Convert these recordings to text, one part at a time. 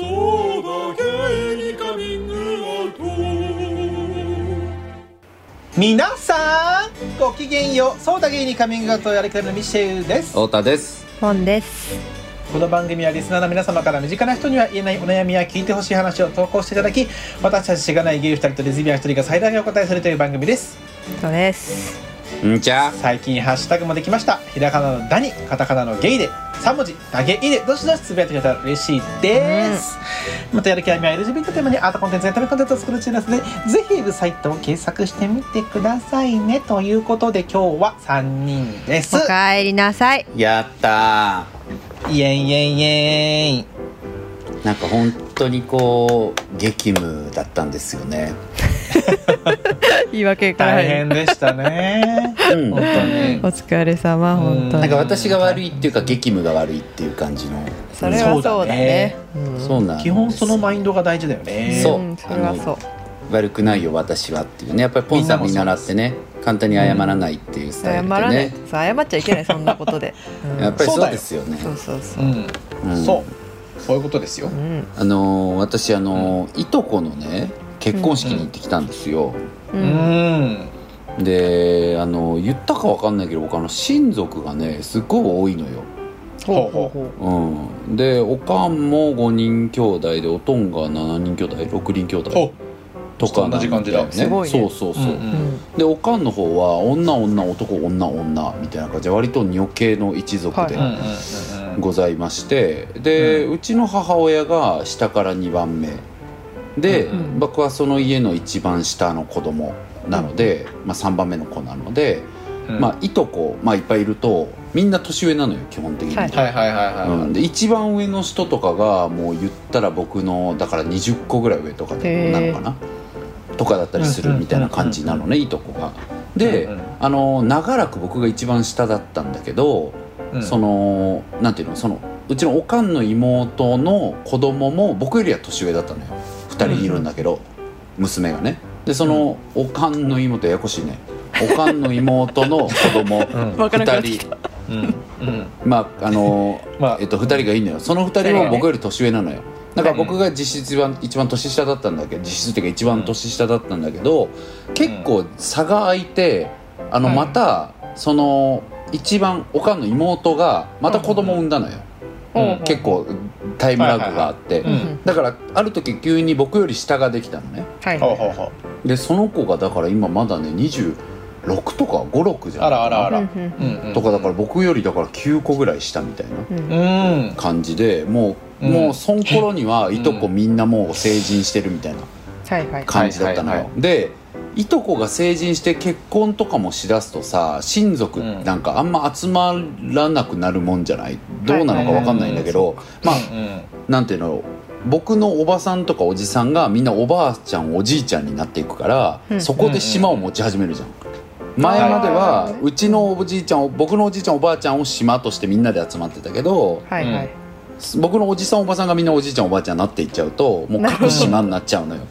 そうだゲイにカミングアウト皆さんごきげんようそうだゲイにカミングアウトをやりかるミシェルです。太田です。本です。この番組はリスナーの皆様から身近な人には言えないお悩みや聞いてほしい話を投稿していただき私たちしがないゲイ2人とレズビアン1人が最大限お答えするという番組です。そうです。んじゃ。最近ハッシュタグもできました。ひらがなの「ダ」にカタカナの「ゲイ」で3文字「ダゲイ」でどしどしつぶやいてくれたら嬉しいです、またやる気ありみは LGBT テーマにアートコンテンツエンタメコンテンツを作る中ですのでぜひウェブサイトを検索してみてくださいね。ということで今日は3人です。おかえりなさい。やったイエンイエンイエンーなんか本当にこう激務だったんですよね 言い訳から大変でしたね。うん。本当に。お疲れ様本当に。なんか私が悪いっていうか激務が悪いっていう感じの。それはそうだね。うん。そうなん基本そのマインドが大事だよね。そう。うんそれはそう。悪くないよ私はっていうね。やっぱりポンさん見習ってね。簡単に謝らないっていうスタイルで謝らない。ね、そう謝っちゃいけないそんなことで、う んやっぱりそうですよね。そうそうそう。う、ん、うん。そう。そういうことですよ。うん。あのー私あのーいとこのね結婚式に行ってきたんですよ、ううん。んであの言ったかわかんないけど僕あの親族がねすっごい多いのよ、ほうほうう。ん、でおかんも5人兄弟でおとんが7人兄弟6人兄弟おとかなん同じ感じだ。ね。すごいね。そうそうそう、うんうんでおかんの方は女女男女女みたいな感じ。で割と女系の一族ではいうんうんうんうん。ございまして。で、ううちの母親が下から2番目で、うん僕はその家の一番下の子供なので、まあ、3番目の子なので、うん。まあ、いとこ、まあ、いっぱいいるとみんな年上なのよ基本的に、はい。はい。はい。はい。はい、うん、で一番上の人とかがもう言ったら僕のだから20個ぐらい上とかでなのかな？とかだったりするみたいな感じなのねいとこが。で、うんうん。あの長らく僕が一番下だったんだけど、うん。そのなんていうのそのうちのおかんの妹の子供も僕よりは年上だったのよ2人いるんだけど、娘がね。でそのおかんの妹ややこしいね。おかんの妹の子供。ん。わからなくなって2き人まああの、まあえっと、2人がいいのよ。その2人は僕より年上なのよ。だから僕が実質一番一番年下だったんだけど実質っていうか一番年下だったんだけど結構差が空いてあのうん。またその一番おかんの妹がまた子供を産んだのよ、うん結構タイムラグがあって、だからある時急に僕より下ができたのね。でその子がだから今まだね26とか56じゃんあらあらあら。とかだから僕よりだから9個ぐらい下みたいな感じでもう、うん。もうその頃にはいとこみんなもう成人してるみたいなはいはい。感じだったのよ、でいとこが成人して結婚とかもしだすとさ親族うん。なんかあんま集まらなくなるもんじゃない？どうなのかわかんないんだけど、まあうんなんていうの？僕のおばさんとかおじさんがみんなおばあちゃんおじいちゃんになっていくから、うん。そこで島を持ち始めるじゃん、前まではうちのおじいちゃん僕のおじいちゃんおばあちゃんを島としてみんなで集まってたけどはいはい。僕のおじさんおばさんがみんなおじいちゃんおばあちゃんになっていっちゃうともう各島になっちゃうのよ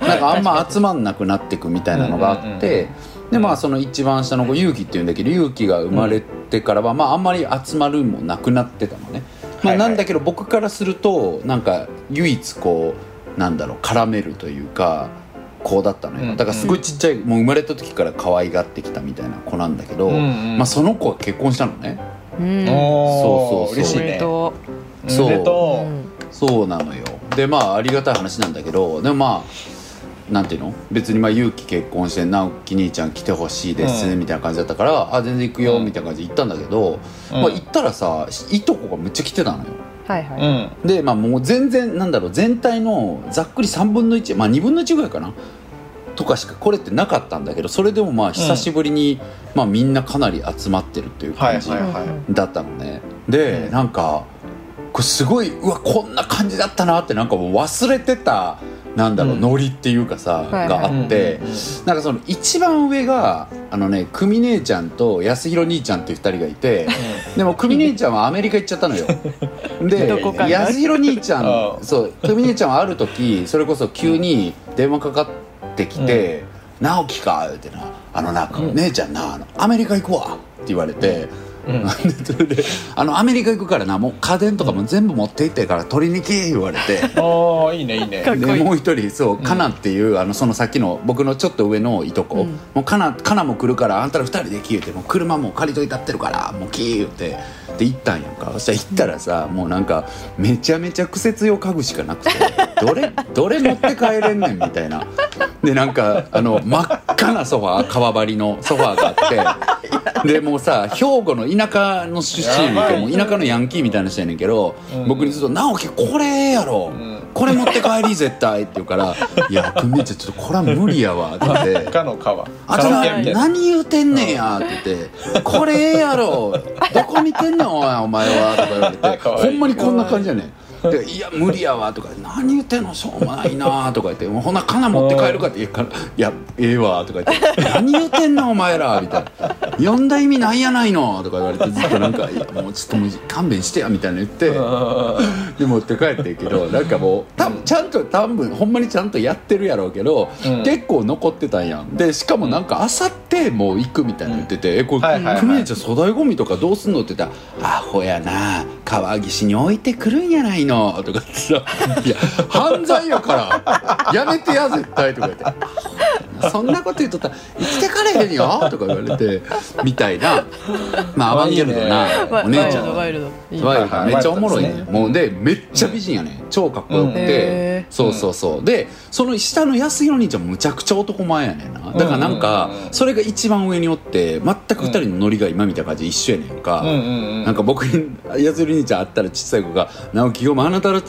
なんかあんま集まんなくなっていくみたいなのがあってでまあその一番下の子勇気っていうんだけど勇気が生まれてからはまああんまり集まるもなくなってたのね、まあ、なんだけど僕からするとなんか唯一こうなんだろう絡めるというか子だったのうんよだからすごいちっちゃいもう生まれた時から可愛がってきたみたいな子なんだけど、うんうん。まあ、その子は結婚したのね。うん。そうそうそうおめで嬉しいねとおめでう。とう。んそうなのよ。でまあありがたい話なんだけどでもまあなんていうの？別にまあ勇気結婚して直樹兄ちゃん来てほしいです、うん。みたいな感じだったからあ全然行くようん。みたいな感じで行ったんだけど、うん。まあ、行ったらさいとこがむっちゃ来てたのよ。はいはい、うん。でまあもう全然なんだろう全体のざっくり3分の1まあ2分の1ぐらいかなとかしかこれってなかったんだけどそれでもまあ久しぶりに、まあみんなかなり集まってるっていう感じはいはいはい。だったのね。で、うん。なんかこれすごいうわこんな感じだったなってなんかもう忘れてたなんだろう、うん。ノリっていうかさ、はいがあって、うんうん。うんなんかその一番上があのね久美姉ちゃんと安弘兄ちゃんっていう2人がいてでも久美姉ちゃんはアメリカ行っちゃったのよ。で安弘兄ちゃん そう久美姉ちゃんはある時それこそ急に電話かかってきて「直樹か?」ってな「あのな、うん。姉ちゃんなあのアメリカ行くわ」って言われて「であのアメリカ行くからなもう家電とかも全部持って行ってから取りに来言われて。ああいいねいいね。でもう一人そうカナっていうあのそのさっきの僕のちょっと上のいとこ、うん。もうカナカナも来るからあんたら二人で来言うてもう車も借りといたってるからもう来言うて。で行ったんやんか。そしたら行ったらさもうなんかめちゃめちゃ苦節用家具しかなくて どれどれ持って帰れんねんみたいな。でなんかあの真っ赤なソファー革張りのソファーがあって。でもうさ兵庫の田舎の出身やねんけどもう田舎のヤンキーみたいな人やねんけど、うん。僕にずっと「直樹これええやろ、ん。これ持って帰り絶対」って言うから「いやくみちゃんちょっとこれは無理やわ」って言って。あと何言うてんねんや。って言って「これええやろ。どこ見てんねんお前は」とか言われて。ほんまにこんな感じやねんでいや無理やわ」とか「何言ってんのしょうもないな」とか言って「もうほなカナ持って帰るか」って言うから「いやええわ」とか言って「何言ってんのお前ら」みたいな「呼んだ意味ないやないの」とか言われてずっとなんか「いやもうちょっと勘弁してや」みたいな言ってで持って帰ってんけどなんかもう多分ちゃんと多分ほんまにちゃんとやってるやろうけど、うん。結構残ってたんやん。でしかもなんかあさってもう行くみたいなの言ってて「えこはいはいはい。れ組合長粗大ゴミとかどうすんの?」って言ったら「アホやな川岸に置いてくるんやないの」とかってさ「いや犯罪やから。やめてや絶対」とか言って「そんなこと言っとったら生きてかれへんよ」とか言われてみたいな。まあアバンギャルドなワお姉ちゃん。ワイルドワイルド。ワイルド。めっちゃおもろいね。ワイルドですもうでめっちゃ美人やね。超かっこよくうんて。へそうそうそう。でその下の安弘兄ちゃんむちゃくちゃ男前やねんな。だからなんかそれが一番上におって全く二人のノリが今みたいな感じで一緒やねんか。うん。うんうんなんか僕に安弘兄ちゃん会ったらちっちゃい子が「直樹今日も鼻たら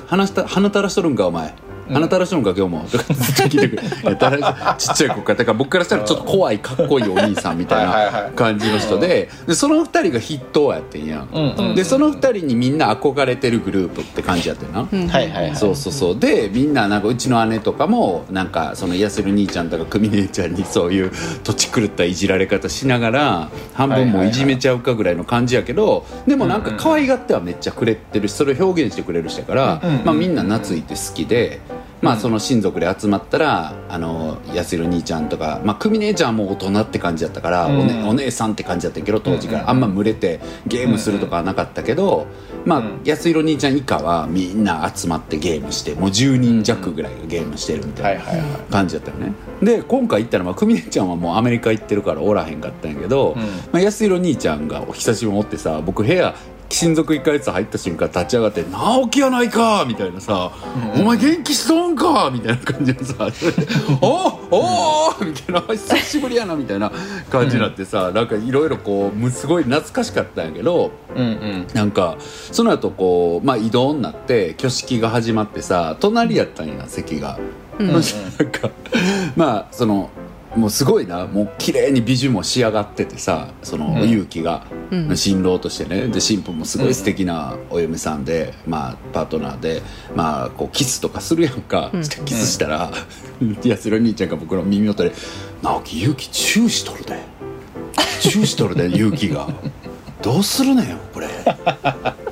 鼻たらしとるんかお前」鼻たらしとるんか今日も。とかずっと聞いてくるいやたらちっちゃい子か。だから僕からしたらちょっと怖いかっこいいお兄さんみたいない感じの人ででその二人が筆頭やってんやん。うんうんでその二人にみんな憧れてるグループって感じやってんな、うん。はいはいはい。そうそうそう。でみんななんかうちの姉とかもなんかその安る兄ちゃんとか久美姉ちゃんにそういう土地狂ったいじられ方しながら半分もういじめちゃうかぐらいの感じやけどでもなんか可愛がってはめっちゃくれてるしそれを表現してくれる人やから、うんまあ、みんな夏いて好きで。まあその親族で集まったらあの安る兄ちゃんとか、まあ、久美姉ちゃんはもう大人って感じだったから、うん。おねお姉さんって感じだったけど当時から、あんま群れてゲームするとかはなかったけど、まあうん。安弘兄ちゃん以下はみんな集まってゲームしてもう10人弱ぐらいがゲームしてるみたいな感じだったよね。で今回行ったらまあ久美姉ちゃんはもうアメリカ行ってるからおらへんかったんやけど、うん。まあ、安弘兄ちゃんがお久しぶりにおってさ僕部屋親族1ヶ月入った瞬間立ち上がって「直樹やないか!」みたいなさ「お前元気しとんか!」みたいな感じでさそれで「おおおみたいな「久しぶりやな」みたいな感じになってさ、なんかいろいろこうむすごい懐かしかったんやけどなんかその後こうまあ移動になって挙式が始まってさ隣やったんや席が。なんかまあそのもうすごいな。もう綺麗に美女も仕上がっててさそのうん。勇気が、うん。新郎としてね。で新婦もすごい素敵なお嫁さんで、まあパートナーでまあこうキスとかするやんか、うん。キスしたら、安ろ兄ちゃんが僕の耳元で「直樹勇気チューしとるで。チューしとるで勇気が。どうするねんこれ。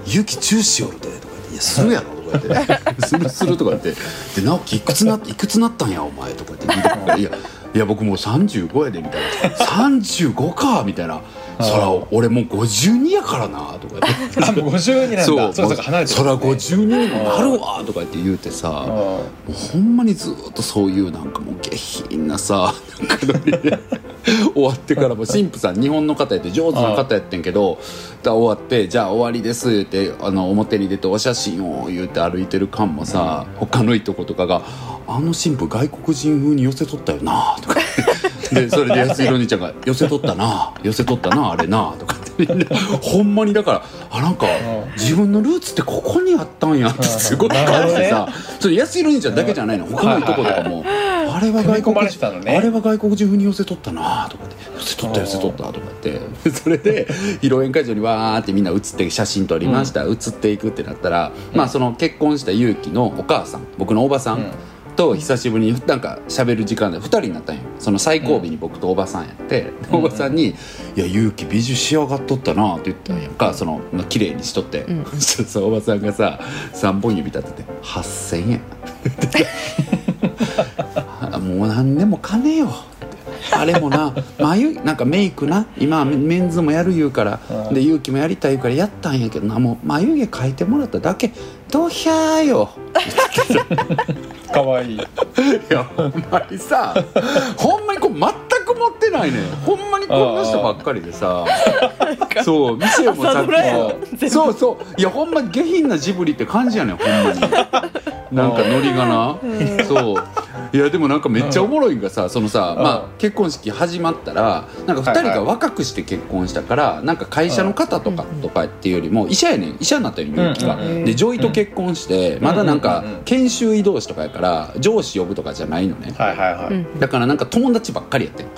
勇気チューしよるで」とか言って「いやするやろ」とか言って 「するする」とか言って「で直樹いくつないくつなったんやお前」とか言って聞いてくるからいやいや僕もう35やで」みたいな「35か」みたいな「そら俺もう52やからな」とか言って。あもう50になんだ。そう。それてるそら52にもなるわとか言って言うてさもうほんまにずっとそういうなんかもう下品なさなんか 終わってからも神父さん日本の方やって上手な方やってんけどだ終わって「じゃあ終わりです」ってあの表に出てお写真を言うて歩いてる間もさ他のいとことかが「あの神父外国人風に寄せとったよな」とか。でそれで安弘兄ちゃんが「寄せとったな寄せとったなあれな」とかって。みんなほんまにだからあなんか自分のルーツってここにあったんやってすごい感じてさそれ安弘兄ちゃんだけじゃないの他のいとことかもあれは外国れてたのね。あれは外国人風に寄せとったなとかって寄せとった寄せとったとかって。それで披露宴会場にわーってみんな写って写真撮りました、写っていくってなったら、まあその結婚した勇気のお母さん僕のおばさん、うん。と久しぶりになんか喋る時間で2人になったんよ。その最後尾に僕とおばさんやって、でおばさんに「いや勇気美女仕上がっとったな」って言ったんやんかそのまあ綺麗にしとって、ん。そしたらさおばさんがさ3本指立てて「8,000円」あ もう何でも金よ」あれもな 眉なんかメイクな今メンズもやる言うから、うん。で勇気もやりたい言うからやったんやけどなもう眉毛描いてもらっただけ。ドヒャーよ。かわいい。いやほんまにさほんまにこう全く持ってないね。んほんまにこんな人ばっかりでさ。そう店もさっきも。そうそう。いやほんま下品なジブリって感じやねんほんまに。なんかノリがな。そう。いやでもなんかめっちゃおもろいんがさそのさ、うん。まあ、結婚式始まったらなんか2人が若くして結婚したから、なんか会社の方とかとかっていうよりも医者やねん。医者になったよみゆきが、で女医と結婚してまだなんか研修医同士とかやから上司呼ぶとかじゃないのね。はいはいはい、うんだからなんか友達ばっかりやってん。で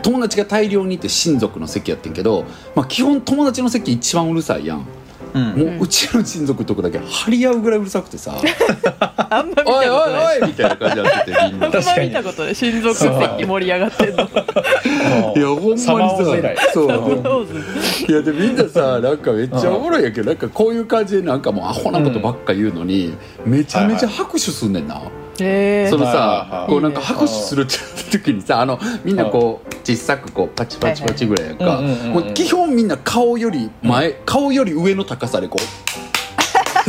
友達が大量にいて親族の席やってんけど、まあ、基本友達の席一番うるさいやん。うん。もううちの親族のとこだけ張り合うぐらいうるさくてさ。あんま見た「おい。おいことないおい!」みたいな感じになっててみんな。あんま見たことない。親族席盛り上がってんの。いやほんまにさそう。い。やでみんなさなんかめっちゃおもろいやけどなんかこういう感じでなんかもうアホなことばっか言うのに、めちゃめちゃ拍手すんねんな、へえそのはいはいさはい。こうなんか拍手するって時にさあのみんなこう小さくこうパチパチパチぐらいやんか。基本みんな顔より前顔より上の高さでこうみ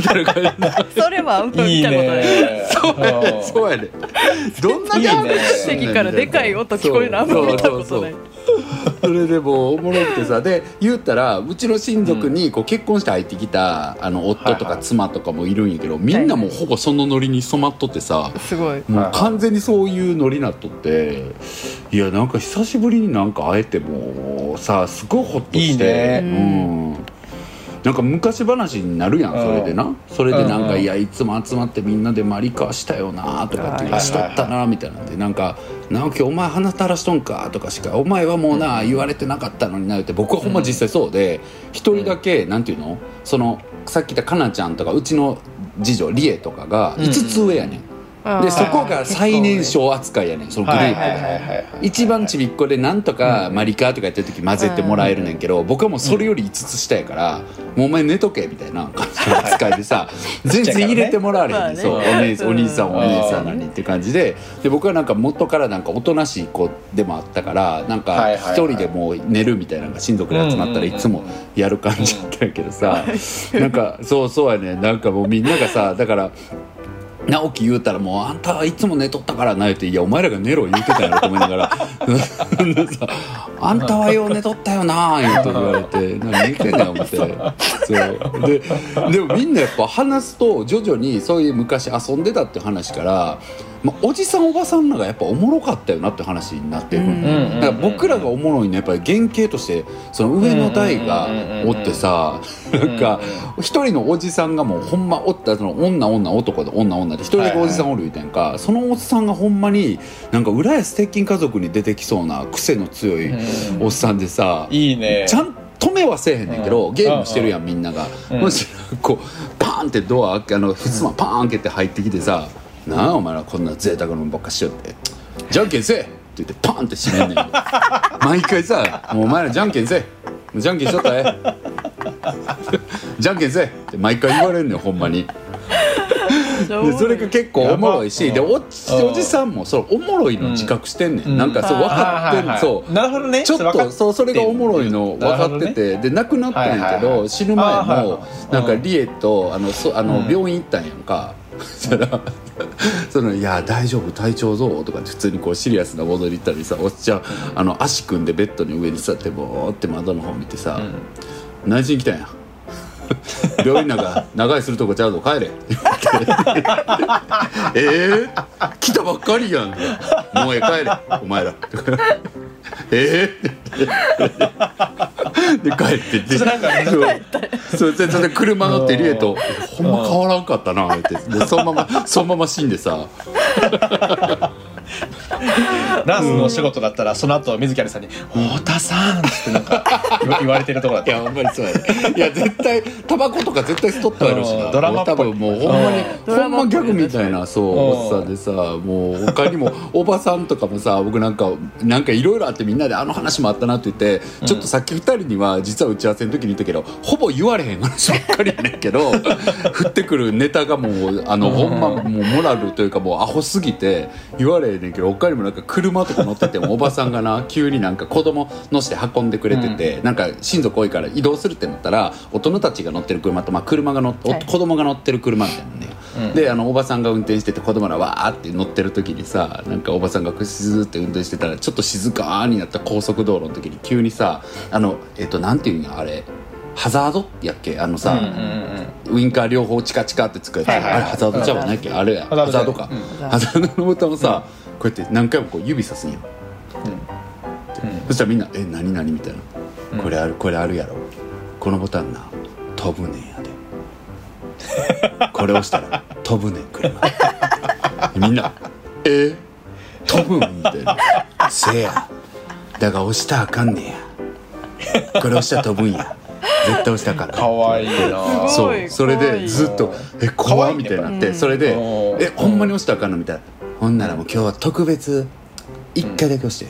たいな感じそれはあんま見たことない。ねそうそうやね。どんなに席からでかい音聞こえるのあんま見たことない。それでもうおもろくてさ。で言ったらうちの親族にこう結婚して入ってきたあの夫とか妻とかもいるんやけどみんなもうほぼそのノリに染まっとってさすごい。もう完全にそういうノリになっとっていやなんか久しぶりになんか会えてもさすごいホッとして。いいね。うんなんか昔話になるやんそれでな。それでなんかいやいつも集まってみんなでマリカーしたよなとかってしとったなみたいなんで。なんか「直樹お前鼻垂らしとんか?」とかしか「お前はもうな言われてなかったのにな」って僕はほんま実際そうで一人だけなんていうの？そのさっき言ったかなちゃんとかうちの次女リエとかが5つ上やねんでそこが最年少扱いやねんそのグループが。はい一番ちびっこでなんとかマリカーとかやってる時混ぜてもらえるねんけど僕はもうそれより5つ下やから「もうお前寝とけ」みたいな感じの扱いでさ 全然入れてもらわれへんねそうおね姉お兄さんお姉さんなのにって感じで。で僕はなんか元からなんかおとなしい子でもあったからなんか一人でもう寝るみたいなのが親族で集まったらいつもやる感じだったけどさ。なんかそうそうやねなんかもうみんながさだから直樹言うたらもうあんたはいつも寝とったからな言って「いやお前らが寝ろ言うてたやろ」と思いながら「あんたはよう寝とったよな」言うと言われて「何言ってんねん」思って。そう。ででもみんなやっぱ話すと徐々にそういう昔遊んでたって話から、まあ、おじさんおばさんらがやっぱおもろかったよなって話になってる、うんだから僕らがおもろいのはやっぱり原型としてその上の代がおってさなんか一人のおじさんがもうほんまおったその女女男で女女で一人だけおじさんおる言うてんか、そのおっさんがほんまになんか浦安鉄筋家族に出てきそうな癖の強いおっさんでさ、いいね。ちゃん止めはせえへんねんけど、うんゲームしてるやんみんなが、うん。こうパーンってドア開けあのふすまパーン開けて入ってきてさ「なあお前らこんな贅沢なもんばっかしよって。じゃんけんせえ!」って言ってパーンって閉めんねんよ毎回さ「もうお前らじゃんけんせえ。じゃんけんしとったらえ。えじゃんけんせえ!」って毎回言われんねんほんまに。でそれが結構おもろいしでおじさんもそのおもろいの自覚してんねん、うん。なんかそう分かってる、そう。なるほどね。ちょっとそうそれがおもろいの分かってて、で亡くなったんやけはいはいど、はい。死ぬ前もはい。なんかリエとあのそあの、うん。病院行ったんやんか。そしたらその いや大丈夫体調どう?」とか普通にこうシリアスな戻り行ったりさおっちゃんあの足組んでベッドに上に座ってボーって窓の方見てさ「何しに来たんや？病院なんか 長居するとこちゃうぞ帰れ」って言って「えー、来たばっかりやん」もうええ帰れお前ら」えー、で帰ってってそれなんかそうそれで車乗ってリエと「ほんま変わらんかったな」って。でそのままそのまま死んでさ ナースのお仕事だったらその後水木有さんに「太田さん」ってなんか言わ れてるとこだっいたやほんまにそうやね。いや絶対タバコとか絶対吸っとったやろしドラマっぽい。多分もうほんまにうん。ほんまギャグみたいなそううんおっさんでさもう他にもおばさんとかもさ僕なんかなんかいろいろあってみんなであの話もあったなって言ってちょっとさっき二人には実は打ち合わせの時に言ったけどほぼ言われへん話ばっかりやねんけど 降ってくるネタがもうあのほんまもうモラルというかもうアホすぎて言われへやねんけど他にもなんか車とか乗っててもおばさんがな 急になんか子供乗せて運んでくれてて、なんか親族多いから移動するってなったら大人たちが乗ってる車と、まあ、車が乗っ、おはい。子供が乗ってる車みたいなのね、うん。であのおばさんが運転してて子供らわーって乗ってる時にさなんかおばさんがクスーって運転してたらちょっと静かになった高速道路の時に急にさあのえっ、となんていうんやあれ。ハザードやっけ？あのさ、うんうんうんウインカー両方チカチカってつくやつ、はいはいはい。あれハザードちゃうわないっけあれやハザードか、うん。ハザードのボタンをさ、こうやって何回もこう指さすんよ。そしたらみんな「え何何?」みたいな、うん。これあるこれあるやろ。このボタンな飛ぶねんやで。これ押したら飛ぶねん車。みんな「え飛ぶん?」みたいな「せや。だが押したらあかんねんや。これ押したら飛ぶんや。絶対押したから」かわいいそう。それでずっと「え怖っ」みたいになってそれでうん「えほんまに押したらあかんの?」みたいな「ほんならもう今日は特別一回だけ押して」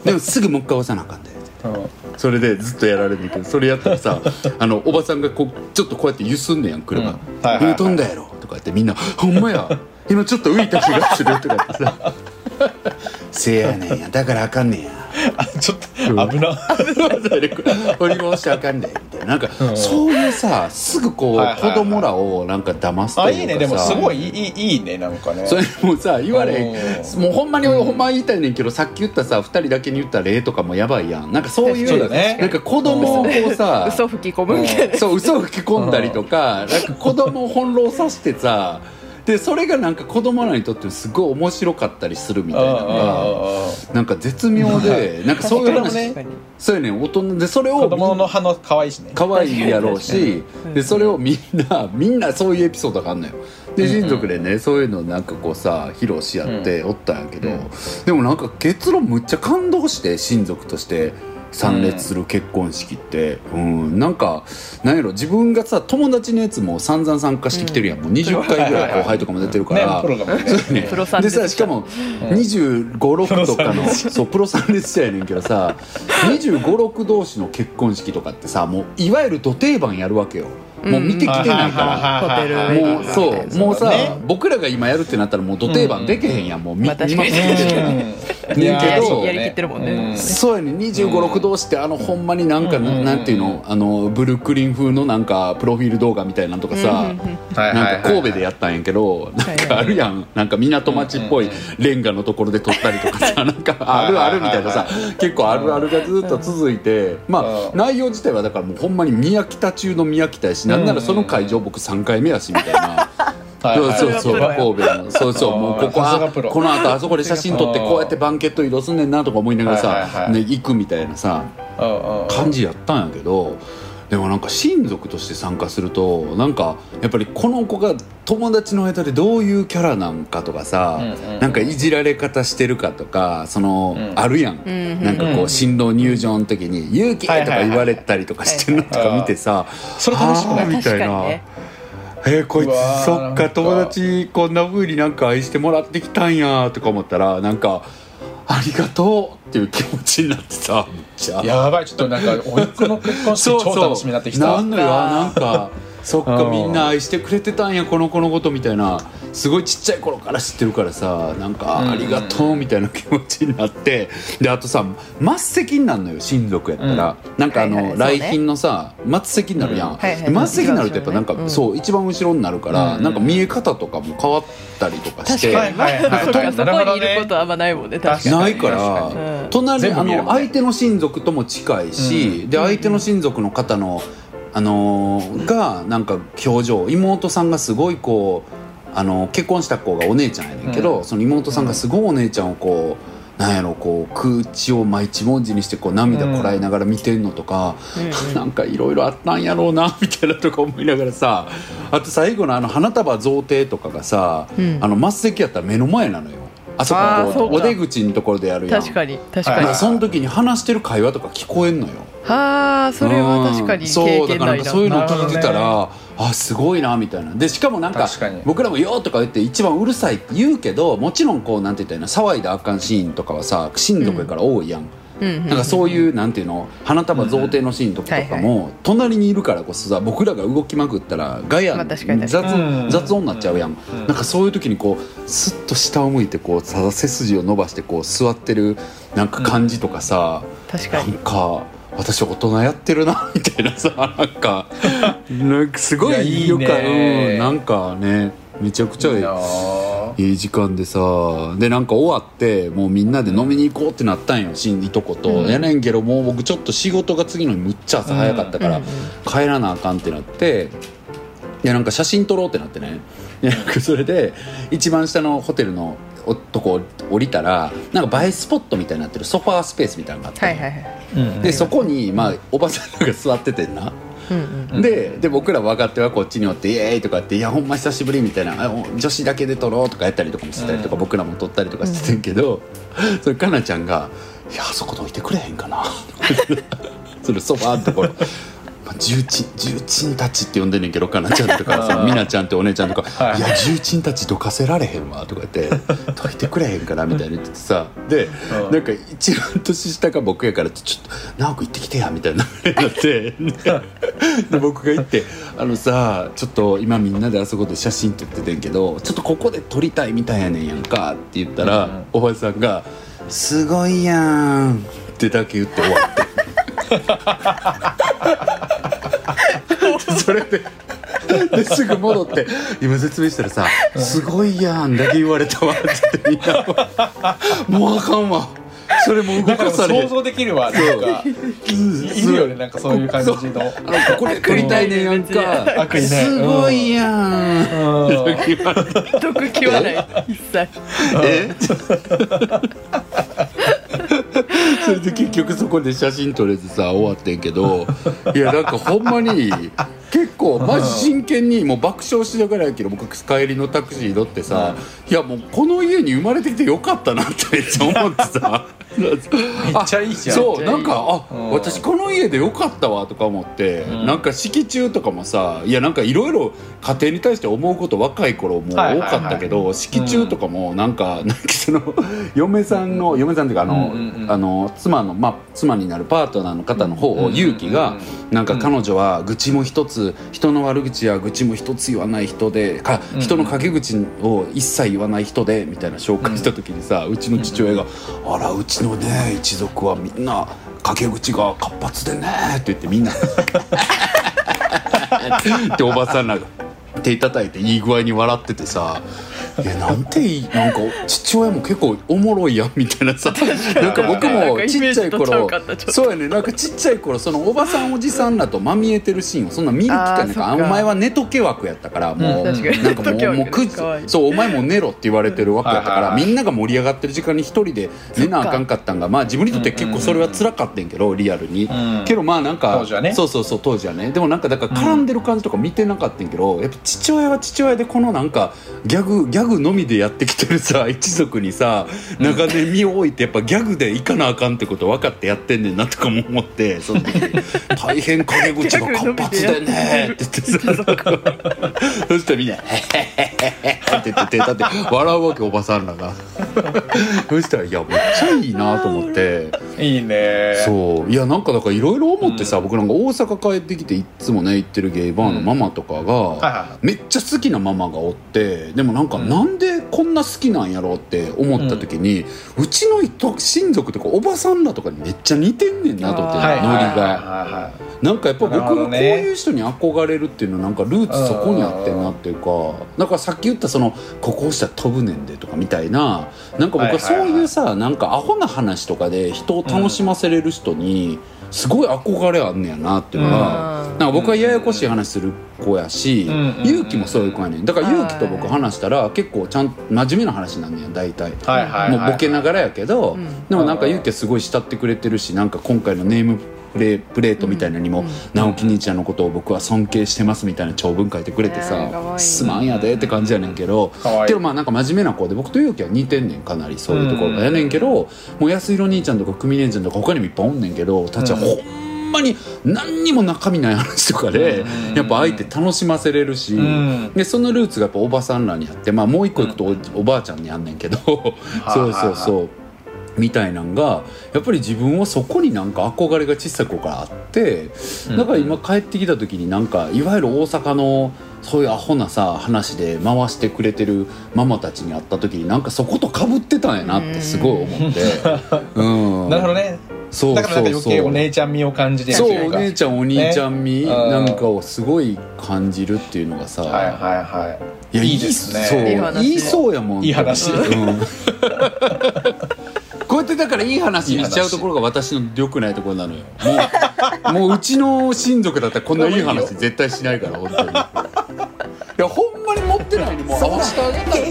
でもすぐもう一回押さなあかんで」うん。それでずっとやられるんだけどそれやったらさ あのおばさんがこうちょっとこうやってゆすんねやん車。うん。はいはいはい今飛んだやろ」とか言ってみんな「ほんまや。今ちょっと浮いた気がする」とか言ってさ「せやねんや。だからあかんねんや」あちょっと危な。俺も押しちゃあかんねんみたいな。なんか、うん。そういうさすぐこう、はいはいはい。子供らをなんか騙すというかさ。あいいねでもすごいいいいいねなんかね。それもさ言われもうほんまにほんま言いたいねんけどさっき言ったさ2人だけに言った例とかもやばいやん。なんかそういうね。なんか子供をこうさ嘘吹き込むみたいな。そう嘘吹き込んだりとかなんか子供を翻弄させてさでそれがなんか子供らにとってすごい面白かったりするみたいなのがなんか絶妙で なんかそういう話、ねそうやねん大人でそれを子供の鼻可愛いしね。可愛いやろうしでそれをみんなみんなそういうエピソードがあんのよ。で親族でねそういうのなんかこうさ披露し合っておったんやけど、うんでもなんか結論むっちゃ感動して親族として参列する結婚式って、うん。なんかなんやろ自分がさ友達のやつも散々参加してきてるやん、もう20回ぐらい後輩とかも出てるから、ね。プロねで列さしかも2 5 6とかのそうプロ参列者やねんけどさ2 5 6同士の結婚式とかってさもういわゆる土定番やるわけよもう見てきてないから。もうそうもうさ、ね。僕らが今やるってなったらもう土定番でけへんやん、もう見,、まてやりきってるもんね。そうやね2 5 6同士ってあのほんまになんか、うんなんていうのあのブルックリン風のなんかプロフィール動画みたいなのとかさ、なんか神戸でやったんやけどなんかあるやんなんか港町っぽいレンガのところで撮ったりとかさなんかあるあるみたいなさ結構あるあるがずっと続いてまあうん。内容自体はだからもうほんまに宮北中の宮北やしなんならその会場僕3回目やしみたいな。そうそうそう。神戸のそうそう。もうここはこの後あそこで写真撮ってこうやってバンケット移動すんねんなとか思いながらはいさ、ね、行くみたいなさ感じやったんやけどでもなんか親族として参加するとなんかやっぱりこの子が友達の間でどういうキャラなんかとかさ、うんうん。うんなんかいじられ方してるかとかその、うん。あるやん、ん。なんかこううん新郎入場の時に「勇気!」とか言われたりとかしてるのとか見てさそれ楽しくない？みたいな。えーこいつそっか友達こんな風になんか愛してもらってきたんやとか思ったらなんかありがとうっていう気持ちになってさやばいちょっとなんかおいっ子の結婚式超楽しみになってきた。なんのよなんかそっかうん。みんな愛してくれてたんやこの子のことみたいな。すごいちっちゃい頃から知ってるからさなんかうん。ありがとうみたいな気持ちになって。であとさ末席になるのよ親族やったら、なんかあの、はいはい来賓のさ末席になるやん、うん。はいはいで末席になるとやっぱなんか、うんそう一番後ろになるから、うん。なんか見え方とかも変わったりとかして。確かに。はいはいはいそこにいることはあんまないもんね確かに。ないから確かにうん隣あの相手の親族とも近いし、うん。で相手の親族の方の、あのーがなんか表情。妹さんがすごいこう、あの結婚した子がお姉ちゃんやねんけど、うん。その妹さんがすごいお姉ちゃんをこうなんやろこう空地を毎一文字にしてこう涙こらえながら見てんのとか、うんうん。なんかいろいろあったんやろうな みたいなとか思いながらさあと最後のあの花束贈呈とかがさ、うん。あの末席やったら目の前なのよあそこお出口のところでやるやん。確かに確だかに。その時に話してる会話とか聞こえんのよ。はあそれは確かにうんそう経だからそういうのを聞いてたら、あすごいなみたいな。でしかもなんか確かに。僕らも「よ」とか言って一番うるさいって言うけどもちろんこうなんて言ったらいいの？騒いだらあかんシーンとかはさ親族やから多いやんうんなんかそういうなんていうの花束贈呈のシーンとかとかも隣にいるからこそさ僕らが動きまくったらガヤ雑音になっちゃうやん。うん。なんかそういう時にこうスッと下を向いてこうさ背筋を伸ばしてこう座ってるなんか感じとかさなん。確かに。か私大人やってるなみたいなさなんかなんかすごいやいいいよかねうんなんかねめちゃくちゃいいいいい時間でさでなんか終わってもうみんなで飲みに行こうってなったんよしんいとこと、うん。やねんけどもう僕ちょっと仕事が次の日むっちゃ朝早かったから、帰らなあかんってなってでなんか写真撮ろうってなってね。でなんかそれで一番下のホテルのおとこ降りたらなんか映えスポットみたいになってるソファースペースみたいなのがあって、でそこに、まあ、おばさんが座っててんな。うんうんでで僕ら分かってはこっちにおって「イエーイ!」とかって「いやほんま久しぶり」みたいなあ「女子だけで撮ろう」とかやったりとかもしてたりとか、うん僕らも撮ったりとかしててんけど、それかなちゃんが「いやあそこどいてくれへんかな」それソファーのところ。まあ重鎮重鎮たちって呼んでんねんけどかなちゃんとかさあーみなちゃんってお姉ちゃんとか「はい。いや重鎮たちどかせられへんわ」とか言って「どいてくれへんかな」みたいな言っててさでうん。なんか一番年下が僕やからちょっと「直子行ってきてや」みたいな流れになって で僕が行って「あのさちょっと今みんなであそこで写真撮っててんけどちょっとここで撮りたいみたいやねんやんか」って言ったら、うん。おばさんが「すごいやん」ってだけ言って終わって。それでですぐ戻って今説明したらさ「すごいやん」だけ言われたわって言ってみんなもうあかんわ。それもう動なん。かかされ想像できるわなんかいるよねなんかそういう感じの。あのこれ撮りたいねんやんか悪意ね。すごいやん。はない。一切。え？それで結局そこで写真撮れてさ終わってんけどいやなんかほんまに結構マジ真剣にもう爆笑しながらやけど僕帰りのタクシー乗ってさいやもうこの家に生まれてきてよかったなってめっちゃ思ってさ。め めっちゃいいじゃん。そうなんかあ、うん。私この家でよかったわとか思って、うん。なんか式中とかもさいやなんかいろいろ家庭に対して思うこと若い頃も多はいはいはい。かったけど、式中とかもなんかなんかその 嫁さんの嫁さんっていうかあの,、うんうんうん。あの妻のまあ妻になるパートナーの方の方をうん勇気が、なんかうん彼女は愚痴も一つ人の悪口や愚痴も一つ言わない人でかうん人の陰口を一切言わない人でみたいな紹介した時にさ、うちの父親が「あらうちのね一族はみんな陰口が活発でね」って言ってみんな っておばさんらが手叩いていい具合に笑っててさいやなんていいなんか父親も結構おもろいやんみたいなさ。なんか僕もちっちゃい頃そうやねなんかちっちゃい頃そのおばさんおじさんらとまみえてるシーンをそんな見る機会なんか。お前は寝とけ枠やったからもう、うんなんかもうもう9時そうお前も寝ろって言われてる枠やったから、みんなが盛り上がってる時間に一人で寝なあかんかったんがまあ自分にとって結構それは辛かったんけどリアルに、うん。けどまあなんか当時はね。そうそうそう当時はね。でもなんかだから絡んでる感じとか見てなかったんやけど、やっぱ父親は父親でこのなんかギャグギャグのみでやってきてるさ一族にさ長年身を置いてやっぱギャグでいかなあかんってこと分かってやってんねんなとかも思ってその時 大変陰口が活発でねって言ってさ。そしたらみんな「へへへへ」って言って手立って笑うわけおばさんらが。そしたらいやめっちゃいいなと思って。いいね。そう。いやなんかだからいろいろ思ってさ、僕なんか大阪帰ってきていっつもね行ってるゲイバーのママとかが、めっちゃ好きなママがおってでもなんかうん。なんでこんな好きなんやろうって思った時に、うちの人親族とかおばさんらとかにめっちゃ似てんねんなと思ってノリが。がなんかやっぱ僕がこういう人に憧れるっていうのはなんかルーツそこにあってんなっていうかだからさっき言ったその「ここ押したら飛ぶねんで」とかみたいななんか僕はそういうさなんかアホな話とかで人を楽しませれる人にすごい憧れあんねやなっていうのが。うん。なんか僕はややこしい話する子やし、うんうん勇気もそういう子やねん。だから勇気と僕話したら結構ちゃんと真面目な話なんねや大体、はいはいはい。もうボケながらやけど、うん。でもなんか勇気はすごい慕ってくれてるしなんか今回のネームプレプレートみたいなのにも、うん。直樹兄ちゃんのことを僕は尊敬してますみたいな長文書いてくれてさすまんやでって感じやねんけど。けどまあなんか真面目な子で僕と勇気は似てんねんかなりそういうところがうんやねんけどもう安弘兄ちゃんとか久美姉ちゃんとか他にもいっぱいおんねんけどたちはうんほんまに何にも中身ない話とかでうん。やっぱ相手楽しませれるし、うん。でそのルーツがやっぱおばさんらにあって、まあ、もう一個行くとお,、おばあちゃんにあんねんけど。そうそうそうみたいなんがやっぱり自分はそこになんか憧れが小さい頃からあってだから今帰ってきた時になんかいわゆる大阪のそういうアホなさ話で回してくれてるママたちに会った時になんかそことかぶってたんやなってすごい思って。うん。なるほどね。そうだからなんか余計お姉ちゃん味を感じてそうお姉ちゃんお兄ちゃん味、なんかをすごい感じるっていうのがさ、はいはいはいやいいですね。そういい話。いいそうやもんいい話。うん こうやってだからいい話にしちゃうところが私の良くないところなのよ。もうもううちの親族だったらこんないい話絶対しないから本当に。いやほんまに持ってないにもう合わせてあげた。い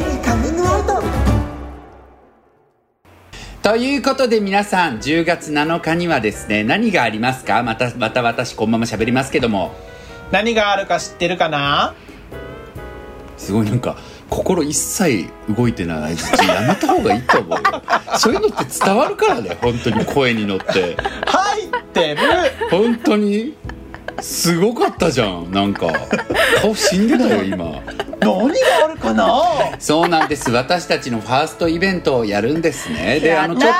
ということで皆さん10月7日にはですね何がありますか？またまた私このまま喋りますけども。何があるか知ってるかな？すごいなんか心一切動いてない相槌やめた方がいいと思うよ。そういうのって伝わるからね本当に声に乗って。入ってる。本当に？すごかったじゃんなんか。顔死んでたよ今。何があるかな？そうなんです。私たちのファーストイベントをやるんですね。であのちょっ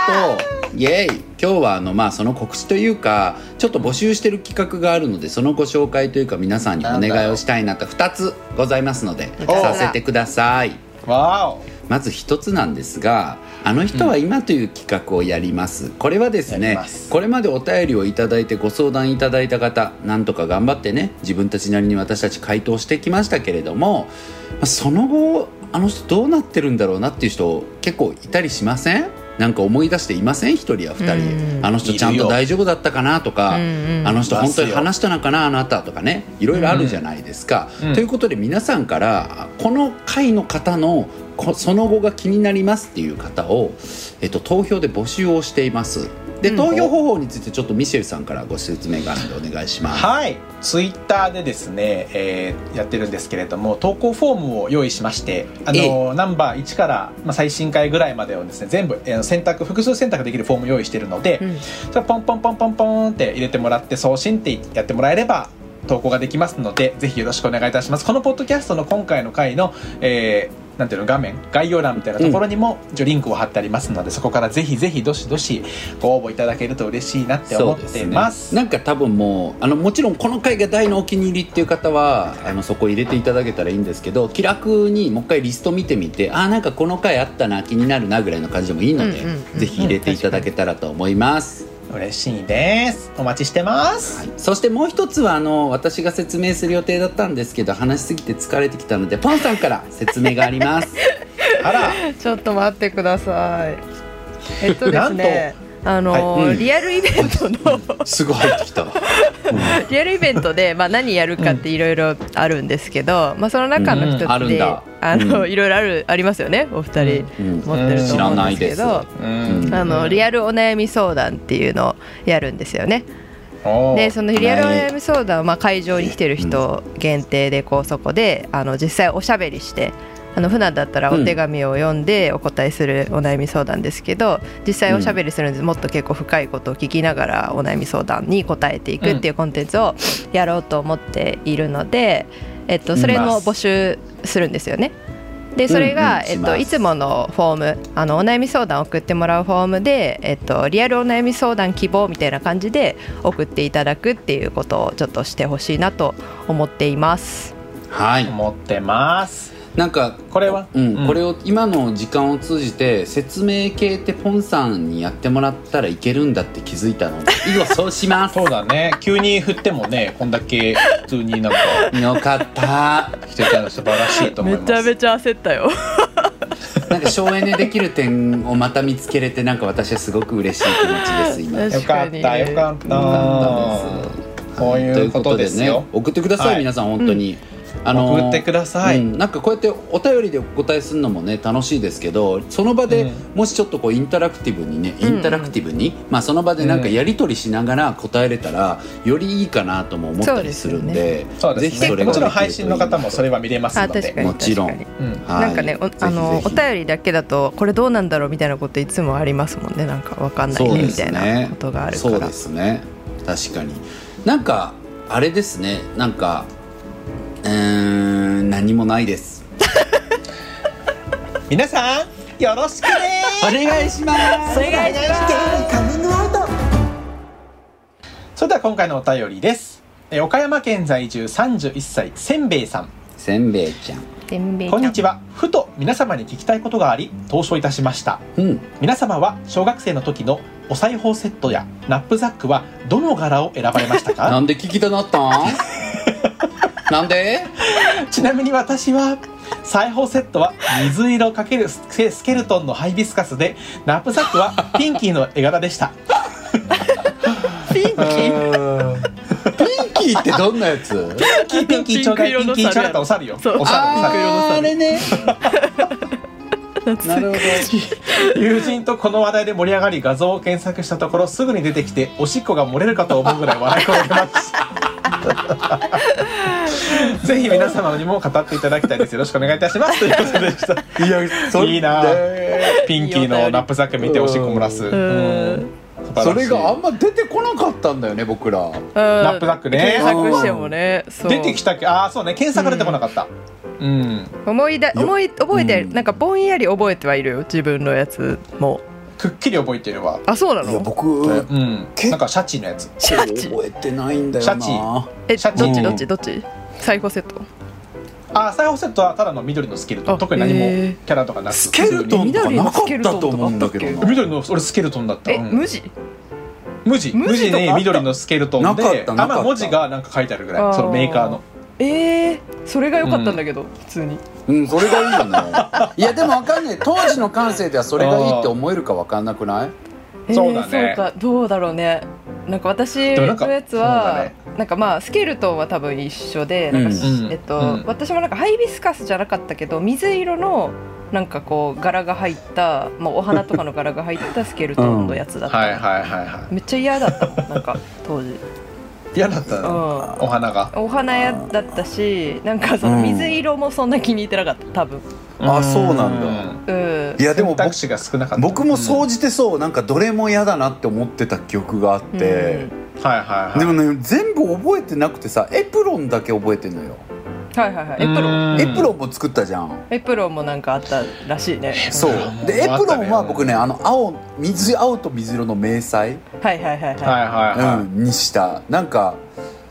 とイエーイ。今日はあのまあその告知というかちょっと募集してる企画があるのでそのご紹介というか皆さんにお願いをしたいなと2つございますのでおさせてください。わおまず一つなんですが「あの人は今」という企画をやります、これはですねこれまでお便りをいただいてご相談いただいた方なんとか頑張ってね自分たちなりに私たち回答してきましたけれどもまあその後あの人どうなってるんだろうなっていう人結構いたりしません？なんか思い出していません？一人や二人。うん。あの人ちゃんと大丈夫だったかなとか。うんうん。あの人本当に話したのかなあなたとかね。いろいろあるじゃないですか。うん。ということで皆さんからこの回の方のこその後が気になりますっていう方を、えっと、投票で募集をしています。でうん。投票方法についてちょっとミシェルさんからご説明があるのでお願いします。はい。ツイッターでですね、えーやってるんですけれども投稿フォームを用意しましてあのナンバー1から、まあ、最新回ぐらいまでをですね全部、えー選択複数選択できるフォーム用意してるので、うん。それポンポンポンポンポンって入れてもらって送信ってやってもらえれば投稿ができますのでぜひよろしくお願いいたします。このポッドキャストの今回の回の、えーなんていうの画面概要欄みたいなところにも、一応リンクを貼ってありますのでそこからぜひぜひどしどしご応募いただけると嬉しいなって思ってます。なんか多分もうあのもちろんこの回が大のお気に入りっていう方はあのそこ入れていただけたらいいんですけど気楽にもう一回リスト見てみてあなんかこの回あったな気になるなぐらいの感じでもいいので、うんうんうん。ぜひ入れていただけたらと思います。嬉しいです。お待ちしてます、はい。そしてもう一つはあの私が説明する予定だったんですけど話しすぎて疲れてきたのでポンさんから説明があります。あら。ちょっと待ってください。えっとですねあのーはい。うん。リアルイベントの。すぐ入ってきた、うん。リアルイベントで、まあ、何やるかっていろいろあるんですけど、まあ、その中の一つで、うん。あのうん。いろいろあるありますよねお二人。うん。持ってると思うんですけど、うん。うん。あのリアルお悩み相談っていうのをやるんですよね。でそのリアルお悩み相談は、まあ、会場に来てる人限定でこうそこであの実際おしゃべりしてあの普段だったらお手紙を読んでお答えするお悩み相談ですけど実際おしゃべりするんでもっと結構深いことを聞きながらお悩み相談に答えていくっていうコンテンツをやろうと思っているので、えっと、それの募集するんですよね。でそれが、うん。うんえっと、いつものフォームあのお悩み相談を送ってもらうフォームで、えっと、リアルお悩み相談希望みたいな感じで送っていただくっていうことをちょっとしてほしいなと思っています。はい。思ってますなんかこれは？うんうん。これを今の時間を通じて説明系ってポンさんにやってもらったらいけるんだって気づいたの。で 以後そうします。そうだね。急に振ってもねこんだけ普通になんか。よかった。来てたの素晴らしいと思います。ちゃ焦ったよ。なんか省エネできる点をまた見つけれてなんか私はすごく嬉しい気持ちです今。よよかった。よかったこういうことですよ。送ってください、はい。皆さん本当に、送ってください。うんなんかこうやってお便りでお答えするのもね楽しいですけどその場で、うんもしちょっとこうインタラクティブにねイうんンタラクティブに、まあその場でなんかやり取りしながら答えれたらよりいいかなとも思ったりするんでそうですね。ぜひそれがもちろん配信の方もそれは見れますので。あ確かにもちろん。確かにうんはい。なんかねおあのぜひ。お便りだけだとこれどうなんだろうみたいなこといつもありますもんね。なんかわかんないねみたいなねことがあるかそうらですね。確かに。なんかあれですね。なんかうーん何もないです。皆さんよろしくね。お願いします。お願いします。それでは今回のお便りです。えー岡山県在住31歳せんべいさん。せんべいちゃん。てんべいこんにちは。ふと皆様に聞きたいことがあり投書いたしました。うん。皆様は小学生の時のお裁縫セットやナップザックはどの柄を選ばれました なかんで聞きたなったん？なんで？ちなみに私は裁縫セットは水色かけるスケスケルトンのハイビスカスでナップザックはピンキーの絵柄でした。ピンキー？ピンキーってどんなやつ？ピンキーピンキーちょうだい。ピンキーちょうだったらお猿よ。お猿お猿あーあれねなるほど。友人とこの話題で盛り上がり画像を検索したところすぐに出てきておしっこが漏れるかと思うぐらい笑い転げ ぜひ皆様にも語っていただきたいです。よろしくお願いいたします。ということでした。いやそいいな。ピンキーのナップザック見ておしっこ漏らすそれがあんま出てこなかったんだよね僕ら。ナナップザックね。検索してもね。そう。出てきたっけああそうね。検索が出てこなかった。うん。思いだ思い覚えて、うんなんかぼんやり覚えてはいるよ自分のやつも。くっきり覚えてるわ。あそうないのや僕うん。けなんかシャチのやつ。シャチ覚えてないんだよな。シャチ。えシャチ。どっちどっちどっち？裁縫セットああ裁縫セットはただの緑のスケルトン。あ特に何もキャラとかなく。スケルトンとかなかったと思うんだけどな。緑の俺スケルトンだった。え、うん。無地？無地。無地に緑のスケルトンであまあ文字がなんか書いてあるぐらい。そのメーカーの。えー、それが良かったんだけど、普通に。うんそれがいいよね。いやでもわかんない。当時の感性ではそれがいいって思えるかわかんなくない？えーそうだね。そうか。どうだろうねなんか私のやつはね。なんかまあスケルトンは多分一緒でなんか、うん。えっと、うん。私もなんかハイビスカスじゃなかったけど水色のなんかこう柄が入った、まあ、お花とかの柄が入ったスケルトンのやつだった、はいはいはいはめっちゃ嫌だったもんなんか当時。い嫌だったうのん。お花が。お花屋だったしなんかその水色もそんな気に入ってなかった多分。あそうなんだ。うん。いやでも僕が少なかった。僕もう総じてそうなんかどれも嫌だなって思ってた記憶があって、ん。はいはいはい。でもね全部覚えてなくてさエプロンだけ覚えてんのよはいはいはい。エプロン。ンエプロンも作ったじゃん。エプロンもなんかあったらしいね。そう。うんでエプロンはうん僕ねあの青水青と水色の迷彩、はいはいはいはい。はいはいはい。うん、にした。なんか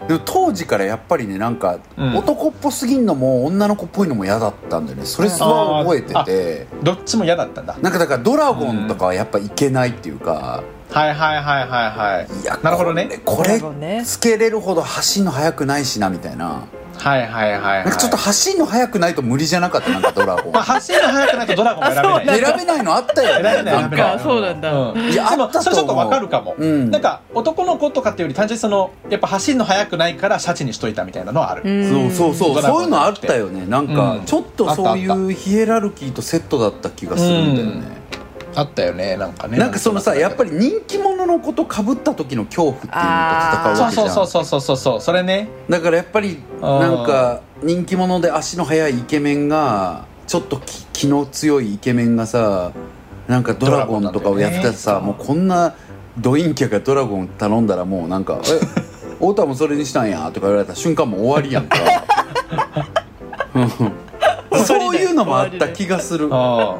でも当時からやっぱりねなんか、うん。男っぽすぎんのも女の子っぽいのも嫌だったんだよね。それすごい覚えてて。どっちも嫌だったんだ。なんかだからドラゴンとかはやっぱいけないっていうか、はいはいはいはいはいい。やなるほどね。これつけれるほど走んの速くないしなみたいなはいはいはいはい。なんかちょっと走んの速くないと無理じゃなかった？なんかドラゴン。まあ走るの速くないとドラゴン選べない。選べないのあったよね選べないなんか。選べない。かそうなんだ。うん。いやでもあったと思う。それちょっとわかるかも。うん。なんか男の子とかっていうより単純にそのやっぱ走るの速くないからシャチにしといたみたいなのはある。うん。そうそうそう。そういうのあったよね。なんかうん。ちょっとそういうヒエラルキーとセットだった気がするんだよね、あったよねなんかね。なんかそのさやっぱり人気者の子と被った時の恐怖っていうのと戦うそうわけじゃん。そうそうそうそうそうそれね。だからやっぱりなんか人気者で足の速いイケメンがちょっと気気の強いイケメンがさなんかドラゴンとかをやってたらさ、ドラゴンもうこんなドインキャがドラゴン頼んだらもうなんか「え太田もそれにしたんや」とか言われた瞬間もう終わりやんか。うんそういうのもあった気がする。あ